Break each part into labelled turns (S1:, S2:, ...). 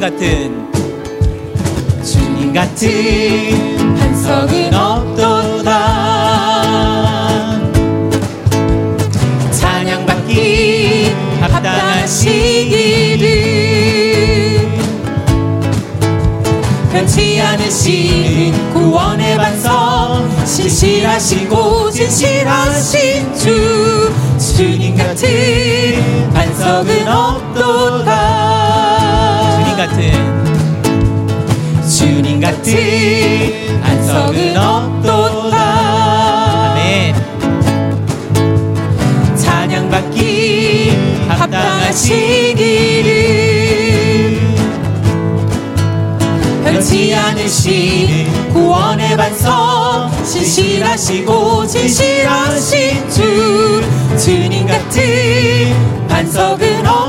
S1: 주님 같은 주님 같은 반석은 없도다. 찬양받기 합당한 시기를 변치 않으신 구원의 반석 신실하시고 진실하신 주 주님 같은 반석은 없도다 같은 주님 같은 반석은 없도다. 아멘. 찬양받기 합당하시기를. 변치 않으신 구원의 반석 신실하시고 진실하신 주 주님 같은 반석은 없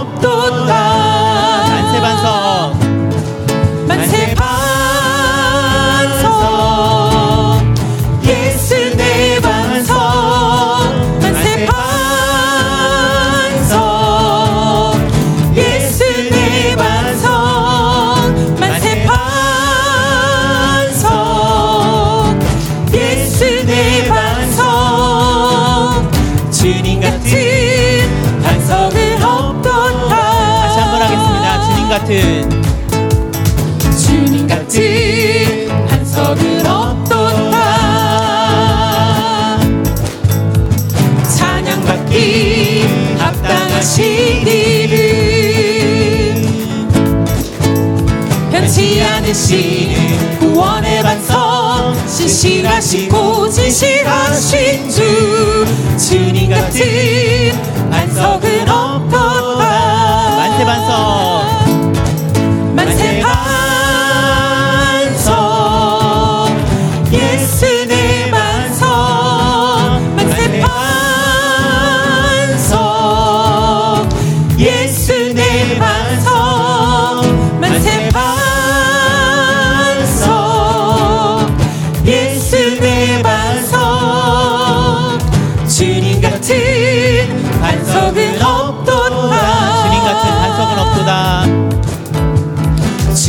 S1: 같은 주님 같은 반석은 없도다 찬양받기 합당하시기를 변치 않으시는 구원의 반석 신실하시고 진실하신 주. 주님 같은 반석은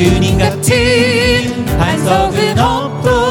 S1: 주님 같은 반석은 없도다